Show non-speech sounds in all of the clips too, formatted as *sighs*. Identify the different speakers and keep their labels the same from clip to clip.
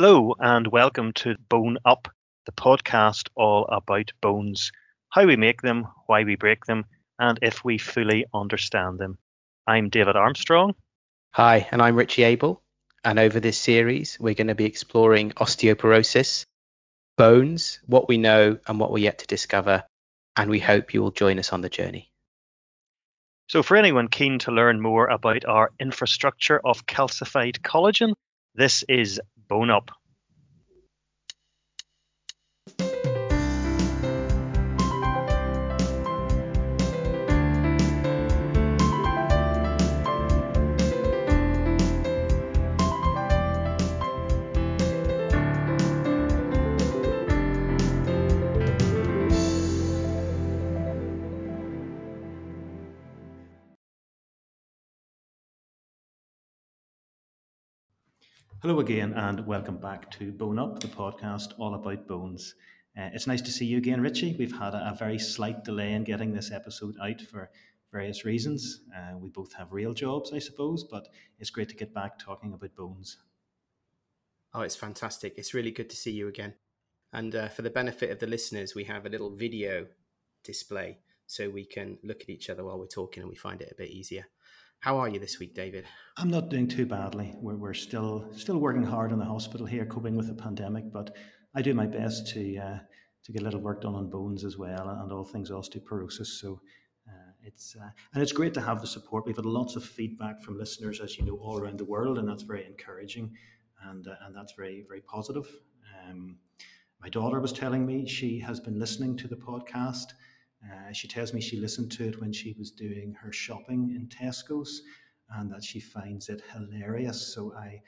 Speaker 1: Hello, and welcome to Bone Up, the podcast all about bones, how we make them, why we break them, and if we fully understand them. I'm David Armstrong.
Speaker 2: Hi, and I'm Richie Abel. And over this series, we're going to be exploring osteoporosis, bones, what we know and what we're yet to discover. And we hope you will join us on the journey.
Speaker 1: So, for anyone keen to learn more about our infrastructure of calcified collagen, this is Bone Up. Hello again, and welcome back to Bone Up, the podcast all about bones. Uh, it's nice to see you again, Richie. We've had a, a, very slight delay in getting this episode out for various reasons. Uh, we both have real jobs, I suppose, but it's great to get back talking about bones.
Speaker 2: Oh, it's fantastic. It's really good to see you again. And uh, for the benefit of the listeners, we have a little video display so we can look at each other while we're talking and we find it a bit easier. How are you this week, David?
Speaker 1: I'm not doing too badly. We're, we're still still working hard in the hospital here, coping with the pandemic, but I do my best to uh, to get a little work done on bones as well and all things osteoporosis. So uh, it's uh, and it's great to have the support. We've had lots of feedback from listeners, as you know, all around the world, and that's very encouraging, and uh, and that's very very positive. Um, my daughter was telling me she has been listening to the podcast uh, she tells me she listened to it when she was doing her shopping in Tesco's and that she finds it hilarious. So I,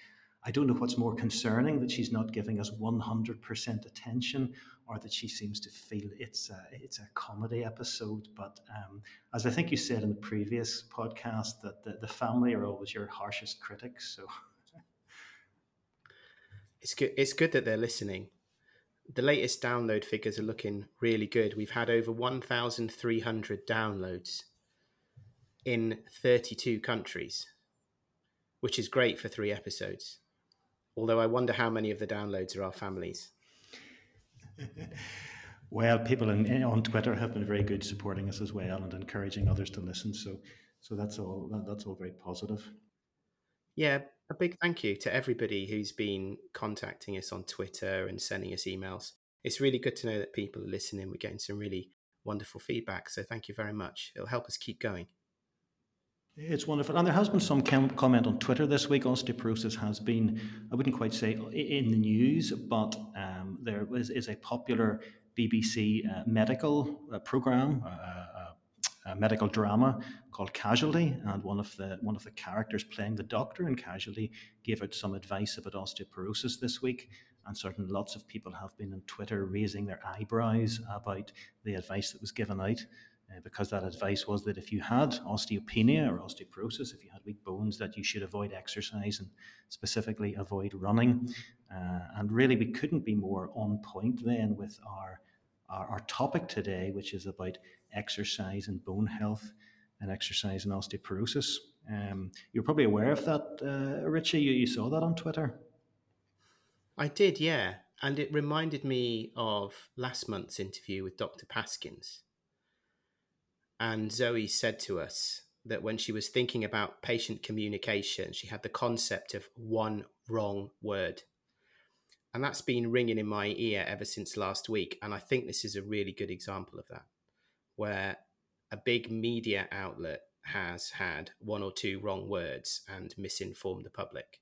Speaker 1: I don't know what's more concerning that she's not giving us 100% attention or that she seems to feel it's a, it's a comedy episode. But um, as I think you said in the previous podcast, that the, the family are always your harshest critics. So
Speaker 2: it's good. It's good that they're listening the latest download figures are looking really good. We've had over 1,300 downloads in 32 countries, which is great for three episodes. Although I wonder how many of the downloads are our families. *laughs*
Speaker 1: well, people in, on Twitter have been very good supporting us as well and encouraging others to listen. So, so that's all. That's all very positive.
Speaker 2: Yeah, a big thank you to everybody who's been contacting us on Twitter and sending us emails. It's really good to know that people are listening. We're getting some really wonderful feedback. So thank you very much. It'll help us keep going.
Speaker 1: It's wonderful. And there has been some comment on Twitter this week. Osteoporosis has been, I wouldn't quite say in the news, but um, there is, is, a popular BBC uh, medical uh, program, uh, a medical drama called Casualty, and one of the one of the characters playing the doctor in Casualty gave out some advice about osteoporosis this week. And certainly, lots of people have been on Twitter raising their eyebrows about the advice that was given out, uh, because that advice was that if you had osteopenia or osteoporosis, if you had weak bones, that you should avoid exercise and specifically avoid running. Uh, and really, we couldn't be more on point then with our our, our topic today, which is about exercise and bone health and exercise and osteoporosis. Um, you're probably aware of that, uh, Richie. You, you saw that on Twitter.
Speaker 2: I did, yeah. And it reminded me of last month's interview with Dr. Paskins. And Zoe said to us that when she was thinking about patient communication, she had the concept of one wrong word. And that's been ringing in my ear ever since last week. And I think this is a really good example of that where a big media outlet has had one or two wrong words and misinformed the public.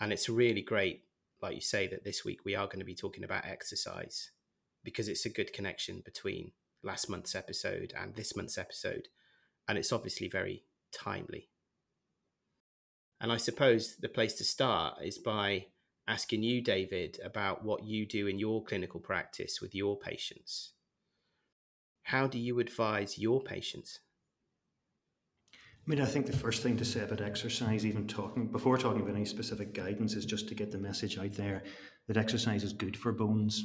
Speaker 2: And it's really great, like you say, that this week we are going to be talking about exercise because it's a good connection between last month's episode and this month's episode. And it's obviously very timely. And I suppose the place to start is by asking you, David, about what you do in your clinical practice with your patients. How do you advise your patients?
Speaker 1: I mean, I think the first thing to say about exercise, even talking before talking about any specific guidance, is just to get the message out there that exercise is good for bones.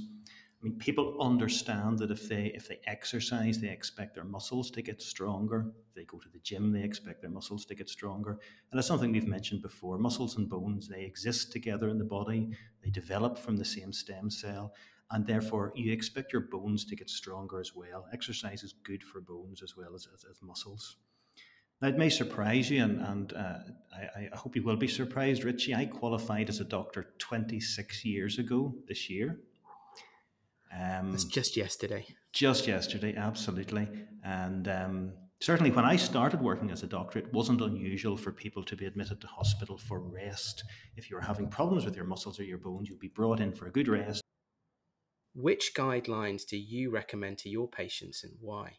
Speaker 1: I mean, people understand that if they if they exercise, they expect their muscles to get stronger. If they go to the gym, they expect their muscles to get stronger. And it's something we've mentioned before. Muscles and bones they exist together in the body. They develop from the same stem cell, and therefore you expect your bones to get stronger as well. Exercise is good for bones as well as, as, as muscles. Now, it may surprise you, and, and uh, I, I, hope you will be surprised, Richie. I qualified as a doctor 26 years ago this year.
Speaker 2: Um, That's just yesterday.
Speaker 1: Just yesterday, absolutely. And um, certainly when I started working as a doctor, it wasn't unusual for people to be admitted to hospital for rest. If you were having problems with your muscles or your bones, you'd be brought in for a good rest.
Speaker 2: Which guidelines do you recommend to your patients and why?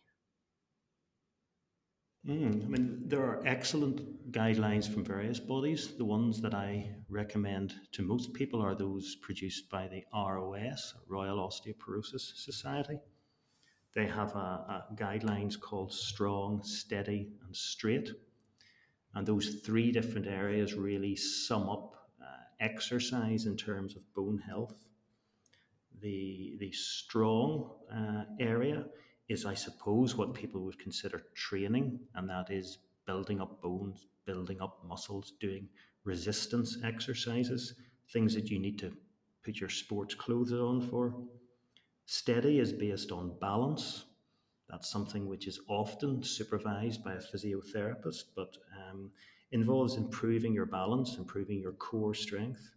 Speaker 1: Mm, I mean, there are excellent guidelines from various bodies. The ones that I recommend to most people are those produced by the ROS, Royal Osteoporosis Society. They have a, a guidelines called strong, steady, and straight. And those three different areas really sum up uh, exercise in terms of bone health. The, the strong uh, area is, I suppose, what people would consider training, and that is building up bones, building up muscles, doing resistance exercises, things that you need to put your sports clothes on for. Steady is based on balance. That's something which is often supervised by a physiotherapist, but um, involves improving your balance, improving your core strength.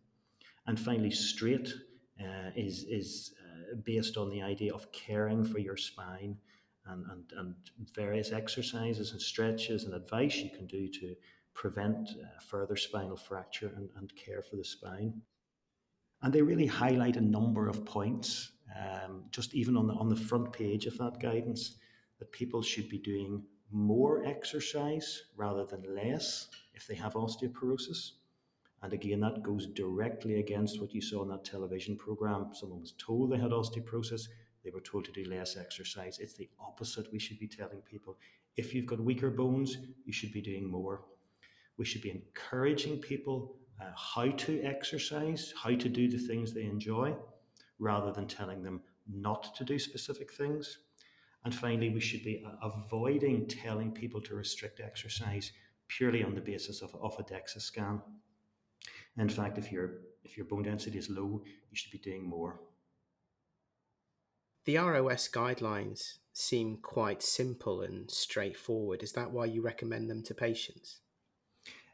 Speaker 1: And finally, straight uh, is, is based on the idea of caring for your spine and, and, and various exercises and stretches and advice you can do to prevent uh, further spinal fracture and, and care for the spine. And they really highlight a number of points, um, just even on the, on the front page of that guidance, that people should be doing more exercise rather than less if they have osteoporosis. And again, that goes directly against what you saw in that television program. Someone was told they had osteoporosis, they were told to do less exercise. It's the opposite we should be telling people. If you've got weaker bones, you should be doing more. We should be encouraging people uh, how to exercise, how to do the things they enjoy, rather than telling them not to do specific things. And finally, we should be uh, avoiding telling people to restrict exercise purely on the basis of, of a DEXA scan. In fact, if your if your bone density is low, you should be doing more.
Speaker 2: The ROS guidelines seem quite simple and straightforward. Is that why you recommend them to patients?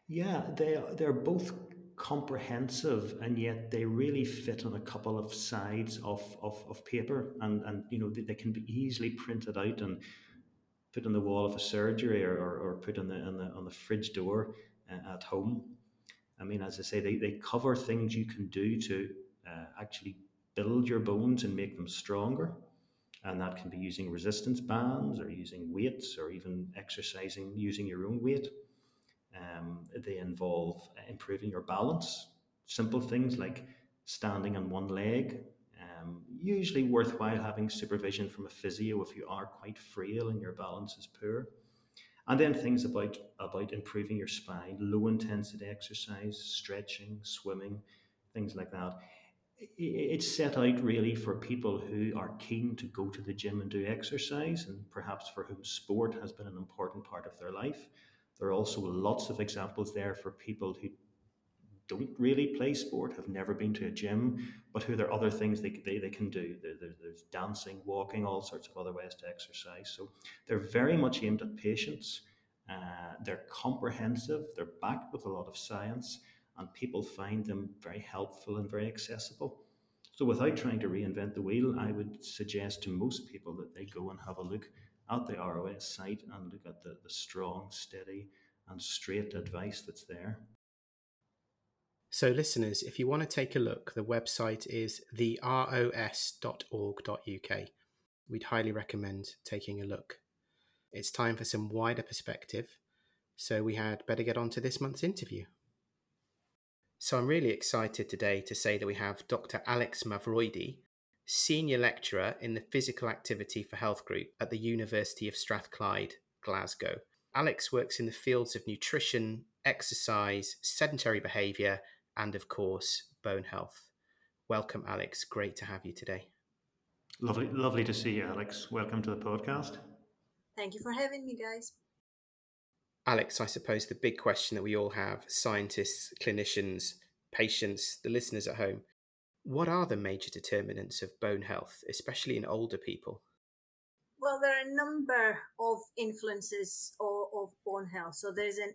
Speaker 1: Yeah, they they're both comprehensive and yet they really fit on a couple of sides of, of, of paper and, and you know they, they can be easily printed out and put on the wall of a surgery or, or, or put on the, on the on the fridge door uh, at home I mean, as I say, they, they cover things you can do to uh, actually build your bones and make them stronger. And that can be using resistance bands or using weights or even exercising using your own weight. Um, they involve improving your balance, simple things like standing on one leg. Um, usually worthwhile having supervision from a physio if you are quite frail and your balance is poor. And then things about, about improving your spine, low intensity exercise, stretching, swimming, things like that. It's set out really for people who are keen to go to the gym and do exercise, and perhaps for whom sport has been an important part of their life. There are also lots of examples there for people who don't really play sport, have never been to a gym, but who there are other things they, they, they can do. There, there, there's dancing, walking, all sorts of other ways to exercise. So they're very much aimed at patients. Uh, they're comprehensive, they're backed with a lot of science, and people find them very helpful and very accessible. So without trying to reinvent the wheel, I would suggest to most people that they go and have a look at the ROS site and look at the, the strong, steady, and straight advice that's there.
Speaker 2: So, listeners, if you want to take a look, the website is theros.org.uk. We'd highly recommend taking a look. It's time for some wider perspective, so we had better get on to this month's interview. So, I'm really excited today to say that we have Dr. Alex Mavroeidi, Senior Lecturer in the Physical Activity for Health Group at the University of Strathclyde, Glasgow. Alex works in the fields of nutrition, exercise, sedentary behaviour, and of course, bone health. Welcome, Alex. Great to have you today.
Speaker 1: Lovely, lovely to see you, Alex. Welcome to the podcast.
Speaker 3: Thank you for having me, guys.
Speaker 2: Alex, I suppose the big question that we all have scientists, clinicians, patients, the listeners at home what are the major determinants of bone health, especially in older people?
Speaker 3: Well, there are a number of influences of, of bone health. So there's an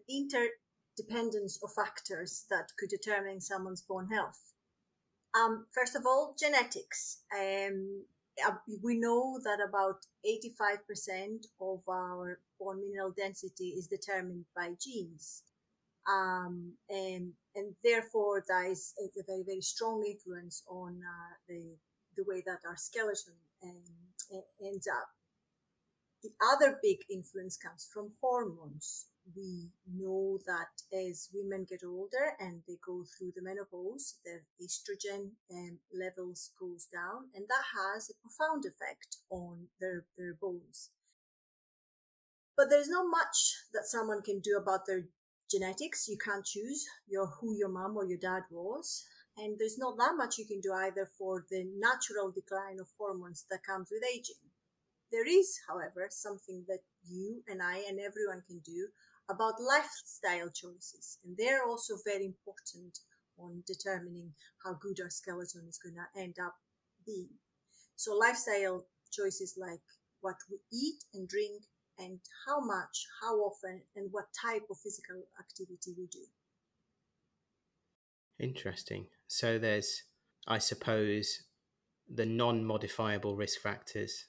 Speaker 3: interdependence of factors that could determine someone's bone health. Um, first of all, genetics. Um, we know that about 85% of our bone mineral density is determined by genes. Um, and, and therefore, that is a very, very strong influence on uh, the, the way that our skeleton um, ends up. The other big influence comes from hormones. We know that as women get older and they go through the menopause, their estrogen um, levels goes down, and that has a profound effect on their, their bones. But there's not much that someone can do about their genetics. You can't choose your who your mom or your dad was. And there's not that much you can do either for the natural decline of hormones that comes with aging. There is, however, something that you and I and everyone can do about lifestyle choices. And they're also very important on determining how good our skeleton is going to end up being. So lifestyle choices like what we eat and drink and how much, how often, and what type of physical activity we do.
Speaker 2: Interesting. So there's, I suppose, the non modifiable risk factors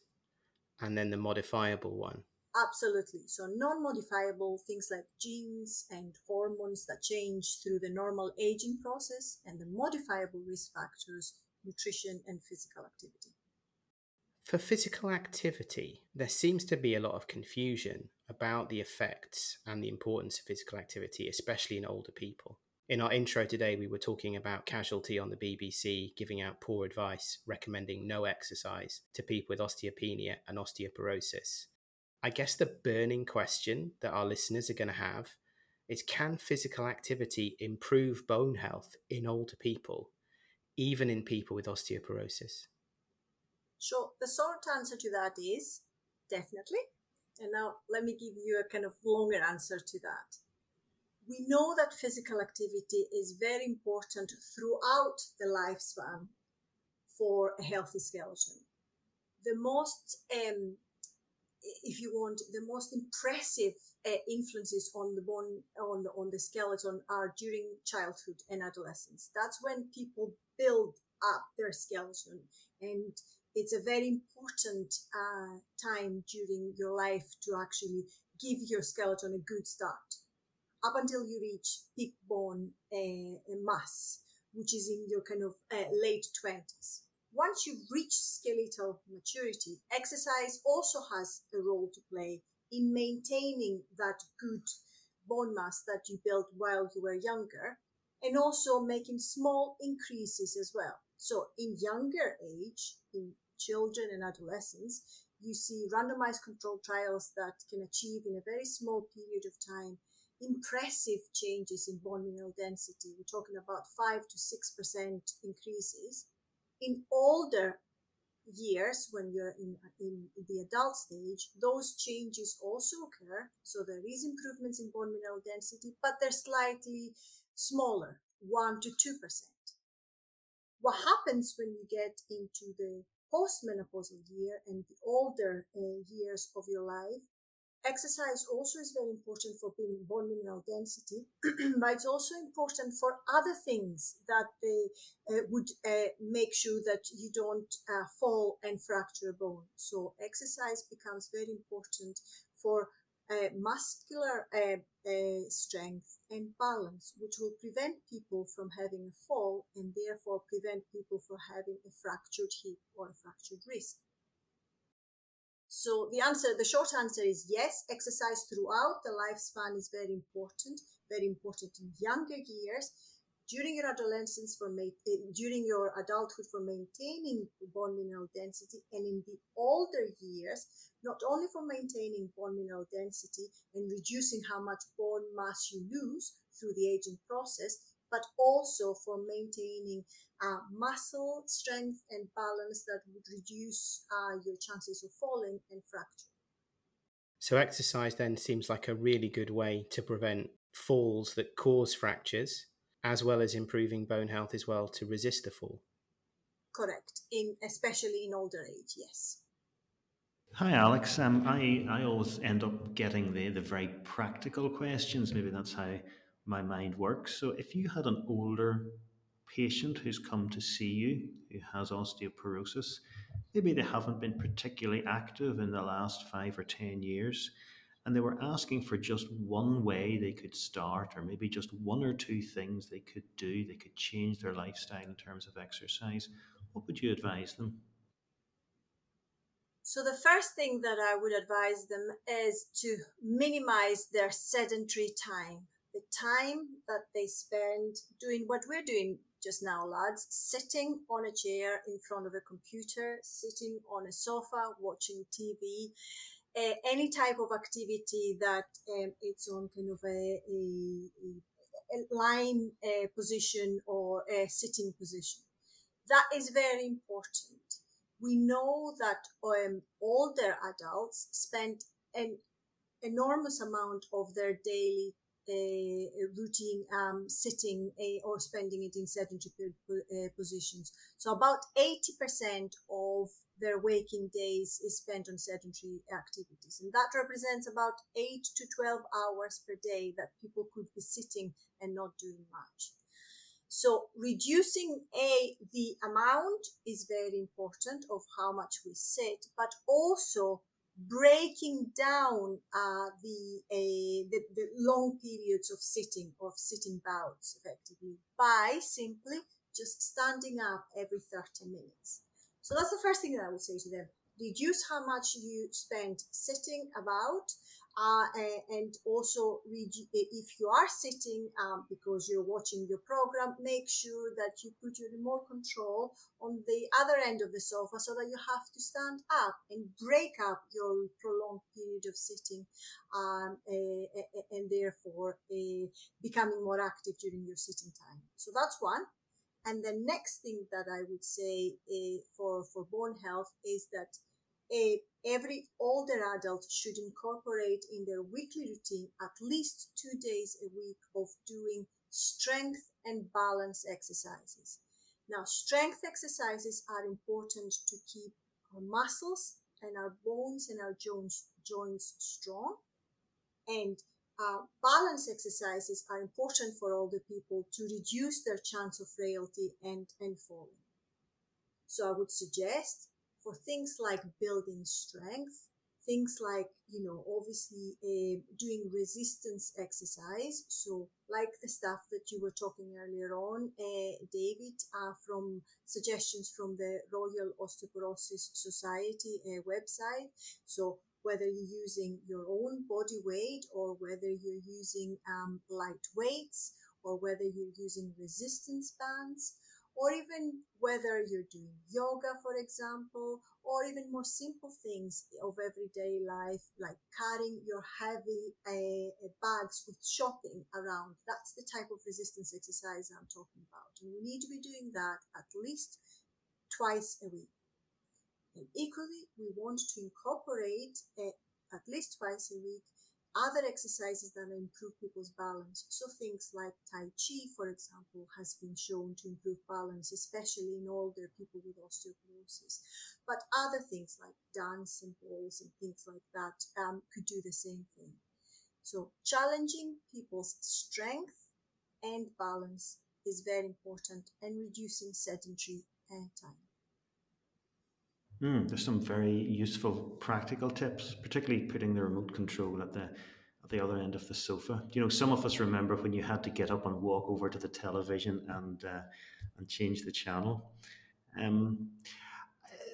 Speaker 2: and then the modifiable one.
Speaker 3: Absolutely. So, non modifiable things like genes and hormones that change through the normal aging process, and the modifiable risk factors, nutrition and physical activity.
Speaker 2: For physical activity, there seems to be a lot of confusion about the effects and the importance of physical activity, especially in older people. In our intro today, we were talking about casualty on the BBC giving out poor advice, recommending no exercise to people with osteopenia and osteoporosis. I guess the burning question that our listeners are going to have is can physical activity improve bone health in older people, even in people with osteoporosis?
Speaker 3: So the short answer to that is definitely. And now let me give you a kind of longer answer to that. We know that physical activity is very important throughout the lifespan for a healthy skeleton. The most, um, if you want, the most impressive uh, influences on the bone on on the skeleton are during childhood and adolescence. That's when people build up their skeleton and it's a very important uh, time during your life to actually give your skeleton a good start up until you reach peak bone uh, mass, which is in your kind of uh, late 20s. Once you reach skeletal maturity, exercise also has a role to play in maintaining that good bone mass that you built while you were younger and also making small increases as well. So in younger age, in children and adolescents, you see randomized controlled trials that can achieve in a very small period of time impressive changes in bone mineral density. We're talking about 5 to 6% increases. In older years, when you're in, in, the adult stage, those changes also occur. So there is improvements in bone mineral density, but they're slightly smaller, 1 to 2%. What happens when you get into the postmenopausal year and the older uh, years of your life. Exercise also is very important for building bone mineral density, *clears throat* but it's also important for other things that they uh, would uh, make sure that you don't uh, fall and fracture a bone. So exercise becomes very important for uh, muscular uh, uh, strength and balance, which will prevent people from having a fall and therefore prevent people from having a fractured hip or a fractured wrist. So the answer, the short answer is yes, exercise throughout the lifespan is very important, very important in younger years. During your adolescence for eh, during your adulthood for maintaining bone mineral density and in the older years not only for maintaining bone mineral density and reducing how much bone mass you lose through the aging process but also for maintaining uh, muscle strength and balance that would reduce uh, your chances of falling and fracture.
Speaker 2: So, exercise then seems like a really good way to prevent falls that cause fractures, as well as improving bone health as well to resist the fall.
Speaker 3: Correct, in especially in older age, yes.
Speaker 1: Hi, Alex. Um, I, I always end up getting the, the very practical questions. Maybe that's how my mind works. So, if you had an older patient who's come to see you who has osteoporosis, maybe they haven't been particularly active in the last five or 10 years, and they were asking for just one way they could start, or maybe just one or two things they could do, they could change their lifestyle in terms of exercise, what would you advise them?
Speaker 3: So, the first thing that I would advise them is to minimize their sedentary time, the time that they spend doing what we're doing just now, lads, sitting on a chair in front of a computer, sitting on a sofa, watching TV, uh, any type of activity that um, it's on kind of a, a, a lying uh, position or a sitting position. That is very important we know that um, older adults spend an enormous amount of their daily routine um, sitting or spending it in sedentary uh, positions. So about 80% of their waking days is spent on sedentary activities. And that represents about 8 to 12 hours per day that people could be sitting and not doing much. So reducing a the amount is very important of how much we sit, but also breaking down uh, the, uh, the, the long periods of sitting of sitting bouts effectively by simply just standing up every 30 minutes. So that's the first thing that I would say to them. Reduce how much you spend sitting about uh, and also if you are sitting um, because you're watching your program make sure that you put your remote control on the other end of the sofa so that you have to stand up and break up your prolonged period of sitting um, uh, and therefore uh, becoming more active during your sitting time. So that's one. And the next thing that i would say uh, for for bone health is that a, every older adult should incorporate in their weekly routine at least two days a week of doing strength and balance exercises. Now, strength exercises are important to keep our muscles and our bones and our joints, joints strong. And uh, balance exercises are important for older people to reduce their chance of frailty and, and falling. So I would suggest for things like building strength, things like, you know, obviously uh, doing resistance exercise. So, like the stuff that you were talking earlier on, uh, David, uh, from suggestions from the Royal Osteoporosis Society uh, website. So, whether you're using your own body weight or whether you're using um, light weights or whether you're using resistance bands or even whether you're doing yoga, for example, or even more simple things of everyday life, like carrying your heavy uh, bags with shopping around. That's the type of resistance exercise I'm talking about. And we need to be doing that at least twice a week. And equally, we want to incorporate uh, at least twice a week other exercises that improve people's balance. So things like Tai Chi, for example, has been shown to improve balance, especially in older people with osteoporosis. But other things like dance and balls and things like that um, could do the same thing. So challenging people's strength and balance is very important and reducing sedentary time.
Speaker 1: Mm, there's some very useful practical tips, particularly putting the remote control at the at the other end of the sofa. You know, some of us remember when you had to get up and walk over to the television and uh, and change the channel. Um,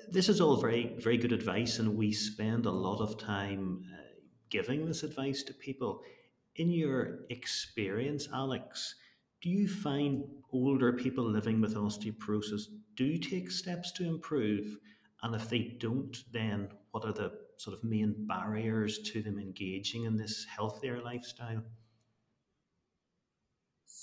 Speaker 1: this is all very very good advice, and we spend a lot of time uh, giving this advice to people. In your experience, Alex, do you find older people living with osteoporosis do take steps to improve? And if they don't, then what are the sort of main barriers to them engaging in this healthier lifestyle?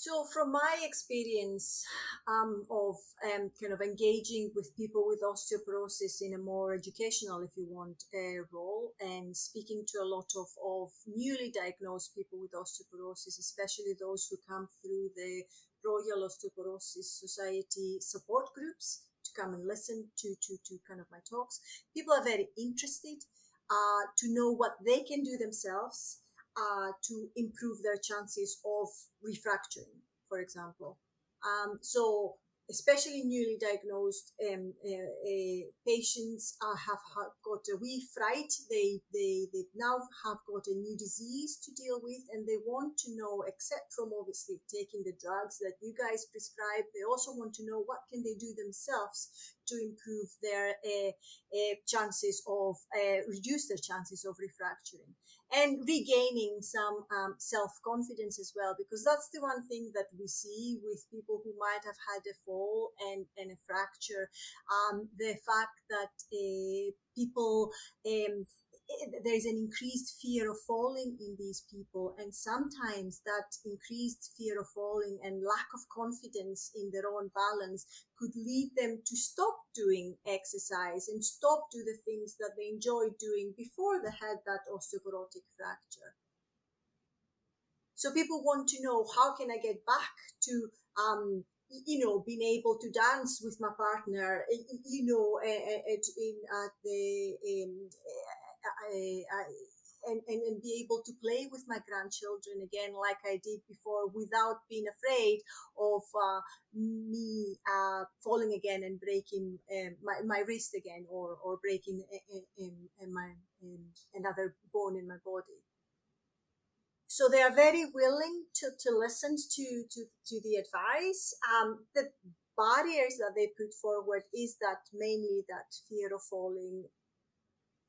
Speaker 3: So, from my experience um, of um, kind of engaging with people with osteoporosis in a more educational, if you want, uh, role, and speaking to a lot of, of newly diagnosed people with osteoporosis, especially those who come through the Royal Osteoporosis Society support groups come and listen to, to, to kind of my talks, people are very interested uh, to know what they can do themselves uh, to improve their chances of refracturing, for example. Um, so especially newly diagnosed um, uh, uh, patients uh, have, got a wee fright. They, they, they now have got a new disease to deal with and they want to know, except from obviously taking the drugs that you guys prescribe, they also want to know what can they do themselves to improve their uh, uh, chances of, uh, reduce their chances of refracturing and regaining some um, self confidence as well, because that's the one thing that we see with people who might have had a fall and, and a fracture. Um, the fact that uh, people um, there's an increased fear of falling in these people and sometimes that increased fear of falling and lack of confidence in their own balance could lead them to stop doing exercise and stop do the things that they enjoyed doing before they had that osteoporotic fracture. So people want to know how can i get back to um, you know, being able to dance with my partner, you know, eh, eh, eh, at, in, at the um, and, and, and be able to play with my grandchildren again, like I did before, without being afraid of uh, me uh, falling again and breaking um, my, my wrist again or, or breaking in, in, in my another bone in my body. So they are very willing to, to listen to, to, to the advice. Um, the barriers that they put forward is that mainly that fear of falling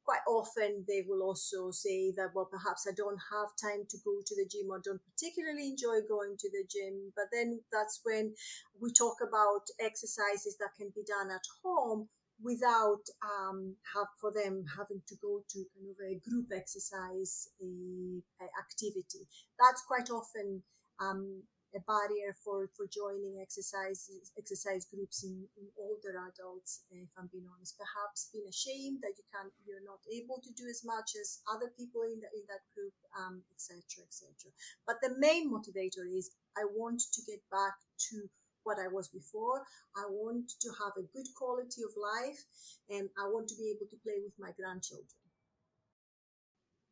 Speaker 3: quite often they will also say that, well, perhaps I don't have time to go to the gym or don't particularly enjoy going to the gym. But then that's when we talk about exercises that can be done at home without um, have for them having to go to kind of a group exercise a, activity. That's quite often um, a barrier for, for joining exercise exercise groups in, in older adults, if I'm being honest. Perhaps being ashamed that you can't, you're not able to do as much as other people in, the, in that group, etc., um, etc. Et but the main motivator is I want to get back to what I was before. I want to have a good quality of life, and I want to be able to play with my grandchildren.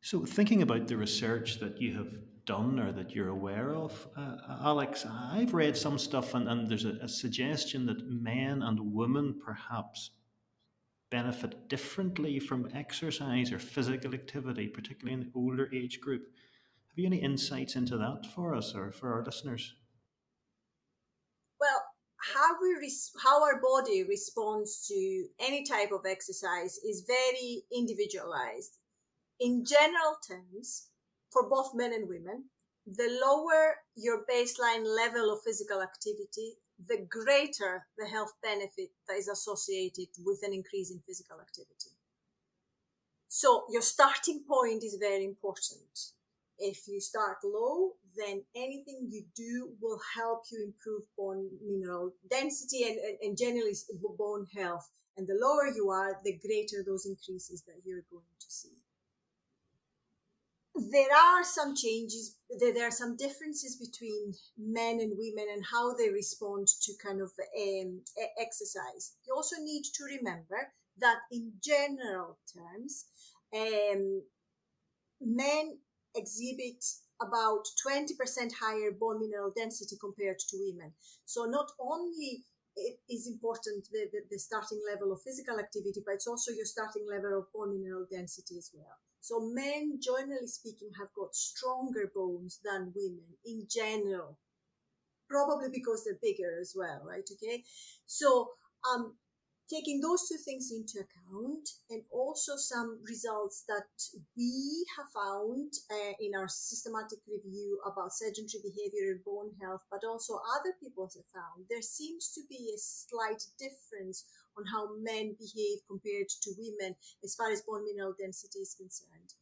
Speaker 1: So, thinking about the research that you have done or that you're aware of, uh, Alex, I've read some stuff, and, and there's a, a, suggestion that men and women perhaps benefit differently from exercise or physical activity, particularly in the older age group. Have you any insights into that for us or for our listeners?
Speaker 3: How we res- how our body responds to any type of exercise is very individualized in general terms, for both men and women, the lower your baseline level of physical activity, the greater the health benefit that is associated with an increase in physical activity. So your starting point is very important. If you start low, then anything you do will help you improve bone mineral density and, and, and generally bone health. And the lower you are, the greater those increases that you're going to see there are some changes there, are some differences between men and women and how they respond to kind of um, exercise you also need to remember that in general terms um, men exhibit about 20% higher bone mineral density compared to women so not only it is important the, the, the starting level of physical activity but it's also your starting level of bone mineral density as well so men, generally speaking, have got stronger bones than women in general, probably because they're bigger as well, right? Okay. So, um, taking those two things into account and also some results that we have found uh, in our systematic review about sedentary behavior and bone health, but also other people have found, there seems to be a slight difference on how men behave compared to women as far as bone mineral density is concerned.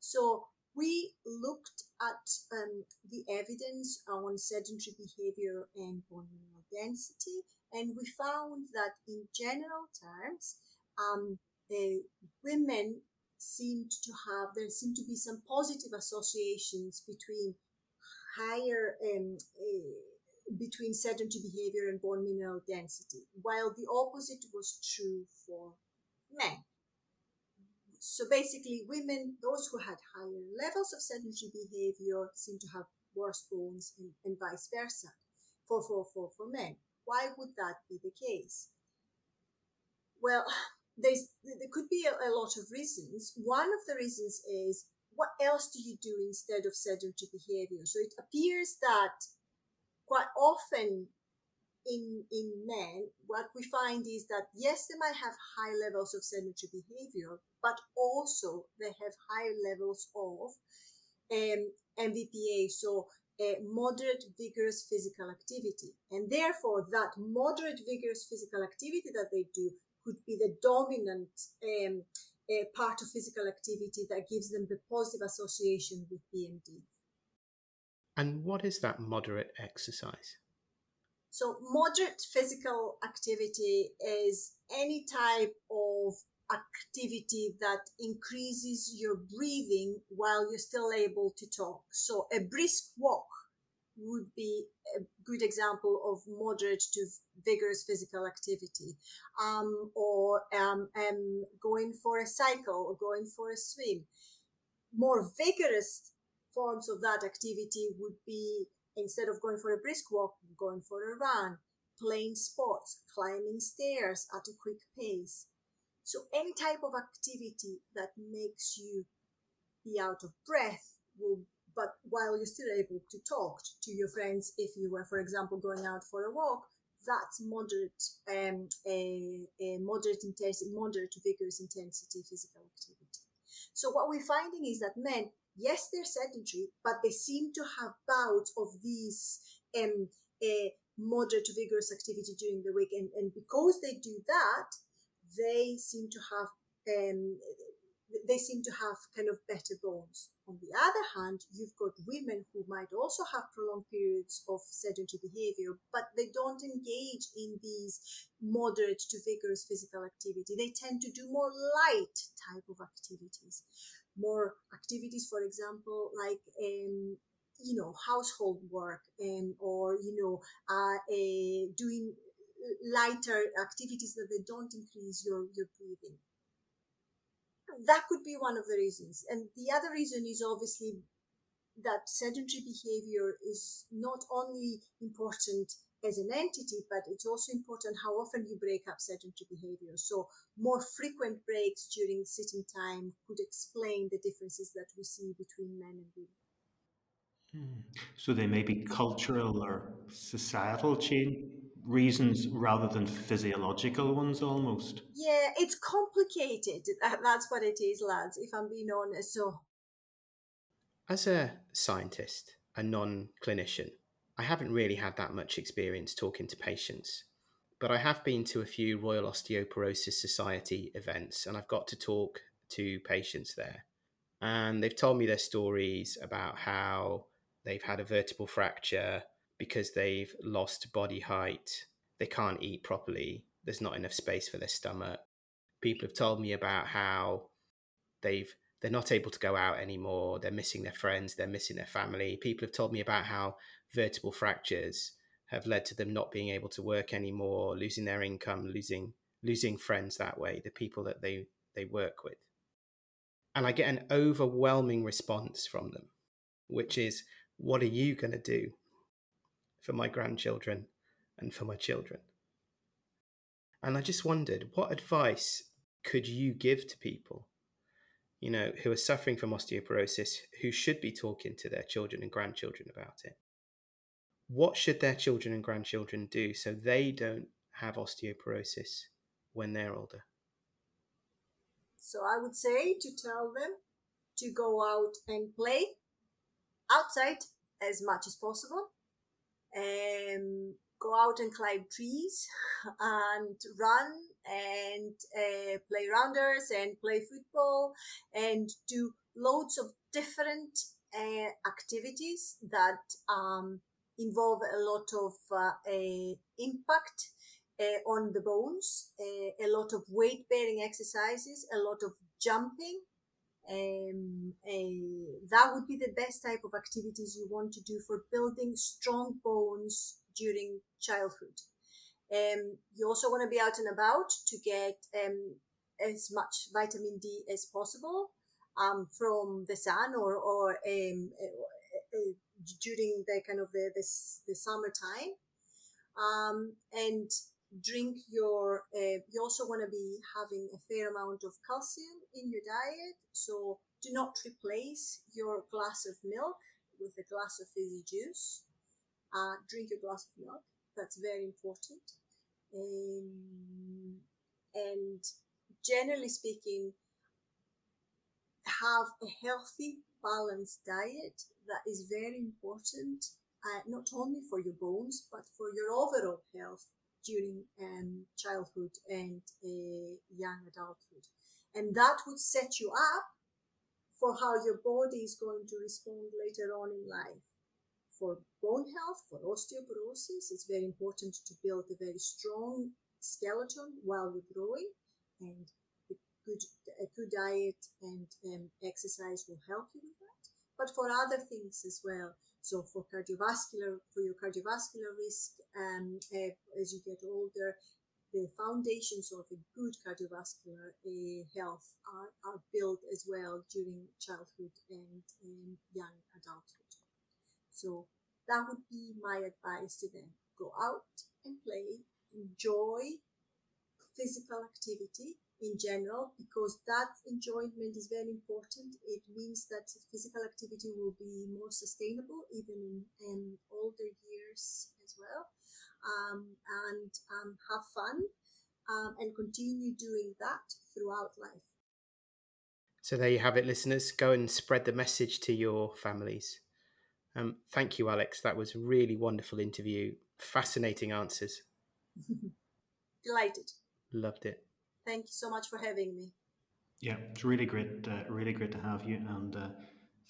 Speaker 3: So we looked at um, the evidence on sedentary behavior and bone mineral density, and we found that in general terms, um, women seemed to have, there seemed to be some positive associations between higher, um, uh, between sedentary behavior and bone mineral density, while the opposite was true for men. So basically, women, those who had higher levels of sedentary behavior, seemed to have worse bones and, and vice versa for, for, for, for men. Why would that be the case? Well, *sighs* there's, there could be a, a lot of reasons. One of the reasons is what else do you do instead of sedentary behavior? So it appears that quite often in in men, what we find is that yes, they might have high levels of sedentary behavior, but also they have high levels of um, MVPA, so uh, moderate vigorous physical activity, and therefore that moderate vigorous physical activity that they do could be the dominant um, uh, part of physical activity that gives them the positive association with BMD.
Speaker 2: And what is that moderate exercise?
Speaker 3: So, moderate physical activity is any type of activity that increases your breathing while you're still able to talk. So, a brisk walk would be a good example of moderate to vigorous physical activity, um, or um, um, going for a cycle or going for a swim. More vigorous forms of that activity would be instead of going for a brisk walk, going for a run, playing sports, climbing stairs at a quick pace. So any type of activity that makes you be out of breath will but while you're still able to talk to your friends if you were for example going out for a walk that's moderate um, a, a moderate intensity moderate to vigorous intensity physical activity so what we're finding is that men yes, they're sedentary, but they seem to have bouts of these um, moderate to vigorous activity during the week. And, and because they do that, they seem to have um, they seem to have kind of better bones. On the other hand, you've got women who might also have prolonged periods of sedentary behavior, but they don't engage in these moderate to vigorous physical activity. They tend to do more light type of activities more activities, for example, like um, you know household work um, or you know uh, a, doing lighter activities that they don't increase your your breathing. That could be one of the reasons, and the other reason is obviously that sedentary behavior is not only important as an entity, but it's also important how often you break up sedentary behavior. So more frequent breaks during sitting time could explain the differences that we see between men and women.
Speaker 1: Hmm. So they may be cultural or societal change reasons rather than physiological ones almost.
Speaker 3: Yeah, it's complicated. That's what it is, lads, if I'm being honest. So
Speaker 2: as a scientist, a non-clinician, I haven't really had that much experience talking to patients, but I have been to a few Royal Osteoporosis Society events and I've got to talk to patients there. And they've told me their stories about how they've had a vertebral fracture because they've lost body height, they can't eat properly, there's not enough space for their stomach. People have told me about how they've they're not able to go out anymore, they're missing their friends, they're missing their family. People have told me about how vertebral fractures have led to them not being able to work anymore, losing their income, losing losing friends that way, the people that they they work with. And I get an overwhelming response from them, which is, what are you going to do for my grandchildren and for my children? And I just wondered, what advice could you give to people, you know, who are suffering from osteoporosis, who should be talking to their children and grandchildren about it? what should their children and grandchildren do so they don't have osteoporosis when they're older?
Speaker 3: So I would say to tell them to go out and play outside as much as possible. And go out and climb trees and run and uh, play rounders and play football and do loads of different uh, activities that um, involve a lot of uh, impact uh, on the bones, uh, a lot of weight bearing exercises, a lot of jumping. Um, that would be the best type of activities you want to do for building strong bones during childhood. Um, you also want to be out and about to get um, as much vitamin D as possible um, from the sun or, or um, uh, uh, during the kind of the, the, the summertime. Um, and drink your, uh, you also want to be having a fair amount of calcium in your diet. So do not replace your glass of milk with a glass of fizzy juice. Uh, drink your glass of milk. That's very important. Um, and generally speaking, have a healthy, balanced diet that is very important, uh, not only for your bones, but for your overall health during um, childhood and uh, young adulthood. And that would set you up for how your body is going to respond later on in life. For bone health, for osteoporosis, it's very important to build a very strong skeleton while you're growing and good a good diet and um, exercise will help you with that but for other things as well so for cardiovascular for your cardiovascular risk um, uh, as you get older the foundations of a good cardiovascular uh, health are, are built as well during childhood and um, young adulthood. So that would be my advice to them. Go out and play. Enjoy physical activity in general because that enjoyment is very important. It means that physical activity will be more sustainable even in, in older years as well. Um, and um, have fun um, and continue doing that throughout life.
Speaker 2: So there you have it, listeners. Go and spread the message to your families. Um, thank you, Alex. That was a really wonderful interview. Fascinating answers. *laughs*
Speaker 3: Delighted.
Speaker 2: Loved it.
Speaker 3: Thank you so much for having me.
Speaker 1: Yeah, it's really great, uh, really great to have you, and uh,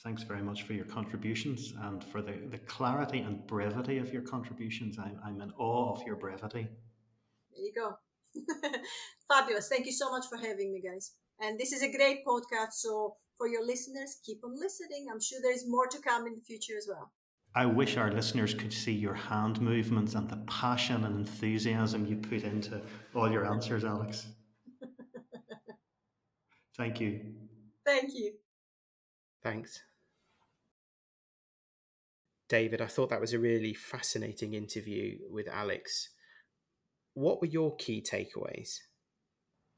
Speaker 1: thanks very much for your contributions and for the, the clarity and brevity of your contributions. I'm, I'm in awe of your brevity.
Speaker 3: There you go. *laughs* Fabulous. Thank you so much for having me, guys. And this is a great podcast. So, for your listeners, keep on listening. I'm sure there's more to come in the future as well.
Speaker 1: I wish our listeners could see your hand movements and the passion and enthusiasm you put into all your answers, Alex. Thank you.
Speaker 3: Thank you.
Speaker 2: Thanks. David, I thought that was a really fascinating interview with Alex. What were your key takeaways?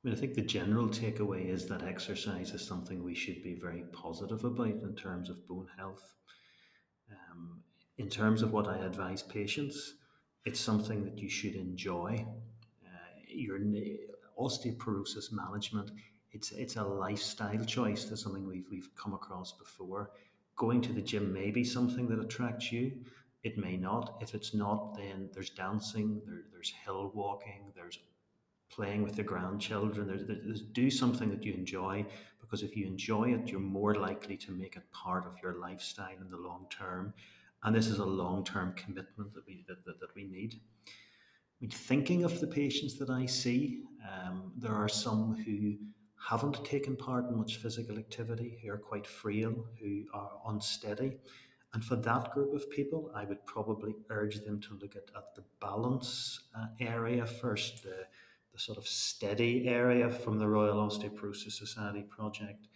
Speaker 1: I mean, I think the general takeaway is that exercise is something we should be very positive about in terms of bone health. Um, in terms of what I advise patients, it's something that you should enjoy. Uh, your osteoporosis management it's it's a lifestyle choice. That's something we've we've come across before. Going to the gym may be something that attracts you. It may not. If it's not, then there's dancing, there, there's hill walking, there's playing with the grandchildren. There's, there's do something that you enjoy because if you enjoy it, you're more likely to make it part of your lifestyle in the long term. And this is a long term commitment that we that, that, that we need. I mean, thinking of the patients that I see, um, there are some who haven't taken part in much physical activity, who are quite frail, who are unsteady. And for that group of people, I would probably urge them to look at, at the balance uh, area first, the, the sort of steady area from the Royal Osteoporosis Society project,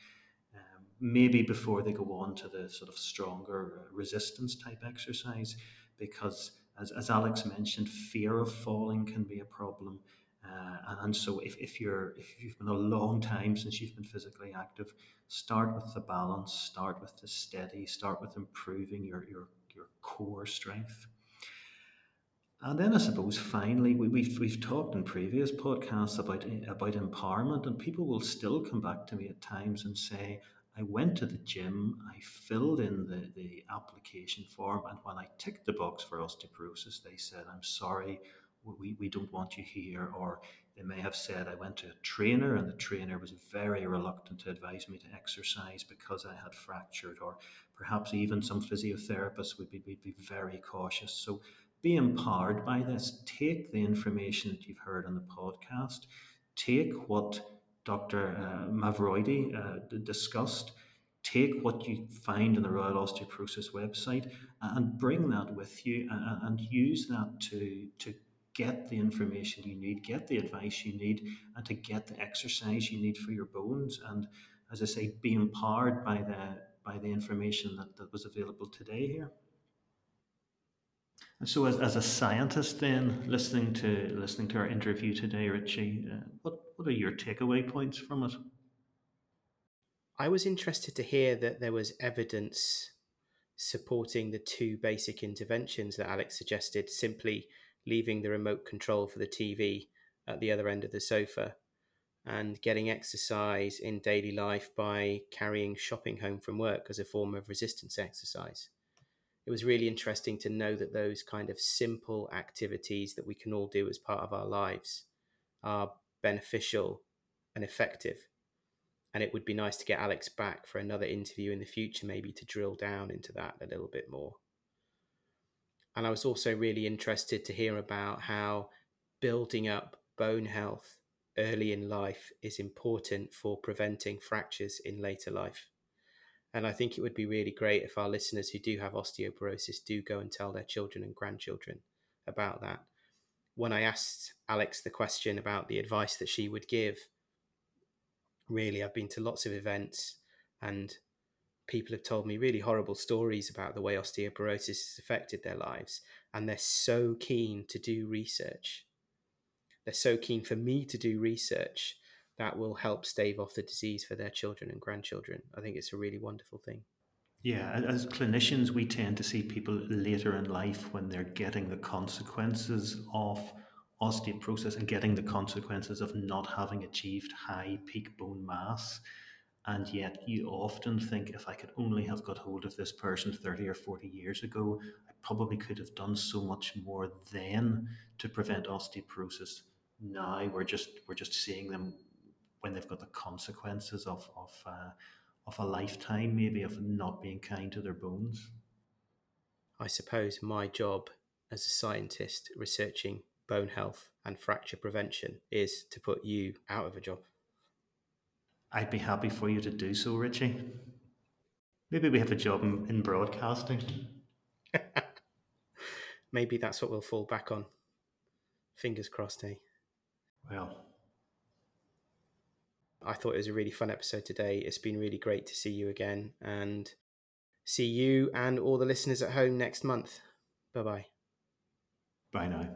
Speaker 1: um, maybe before they go on to the sort of stronger uh, resistance type exercise, because as, as Alex mentioned, fear of falling can be a problem. Uh, and so if, if you're if you've been a long time since you've been physically active, start with the balance, start with the steady, start with improving your your, your core strength. And then I suppose finally we, we've we've talked in previous podcasts about about empowerment, and people will still come back to me at times and say, I went to the gym, I filled in the, the application form, and when I ticked the box for osteoporosis, they said, I'm sorry, we, we don't want you here, or they may have said, I went to a trainer and the trainer was very reluctant to advise me to exercise because I had fractured, or perhaps even some physiotherapists would be, be very cautious. So be empowered by this. Take the information that you've heard on the podcast, take what Dr. Uh, Mavroeidi uh, discussed, take what you find on the Royal Osteoporosis website and bring that with you and, and use that to, to get the information you need, get the advice you need, and to get the exercise you need for your bones. And as I say, be empowered by the by the information that, that was available today here. And so, as, as a scientist, then listening to listening to our interview today, Richie, uh, what what are your takeaway points from it?
Speaker 2: I was interested to hear that there was evidence supporting the two basic interventions that Alex suggested simply leaving the remote control for the TV at the other end of the sofa and getting exercise in daily life by carrying shopping home from work as a form of resistance exercise. It was really interesting to know that those kind of simple activities that we can all do as part of our lives are beneficial and effective. And it would be nice to get Alex back for another interview in the future, maybe to drill down into that a little bit more. And I was also really interested to hear about how building up bone health early in life is important for preventing fractures in later life. And I think it would be really great if our listeners who do have osteoporosis do go and tell their children and grandchildren about that. When I asked Alex the question about the advice that she would give, really, I've been to lots of events and people have told me really horrible stories about the way osteoporosis has affected their lives. And they're so keen to do research. They're so keen for me to do research that will help stave off the disease for their children and grandchildren. I think it's a really wonderful thing.
Speaker 1: Yeah, as clinicians, we tend to see people later in life when they're getting the consequences of osteoporosis and getting the consequences of not having achieved high peak bone mass. And yet, you often think if I could only have got hold of this person 30 or 40 years ago, I probably could have done so much more then to prevent osteoporosis. Now we're just we're just seeing them when they've got the consequences of of uh, of a lifetime, maybe of not being kind to their bones.
Speaker 2: I suppose my job as a scientist researching bone health and fracture prevention is to put you out of a job.
Speaker 1: I'd be happy for you to do so, Richie. Maybe we have a job in, in broadcasting. *laughs*
Speaker 2: Maybe that's what we'll fall back on. Fingers crossed, eh?
Speaker 1: Well,
Speaker 2: I thought it was a really fun episode today. It's been really great to see you again and see you and all the listeners at home next month. Bye bye.
Speaker 1: Bye now.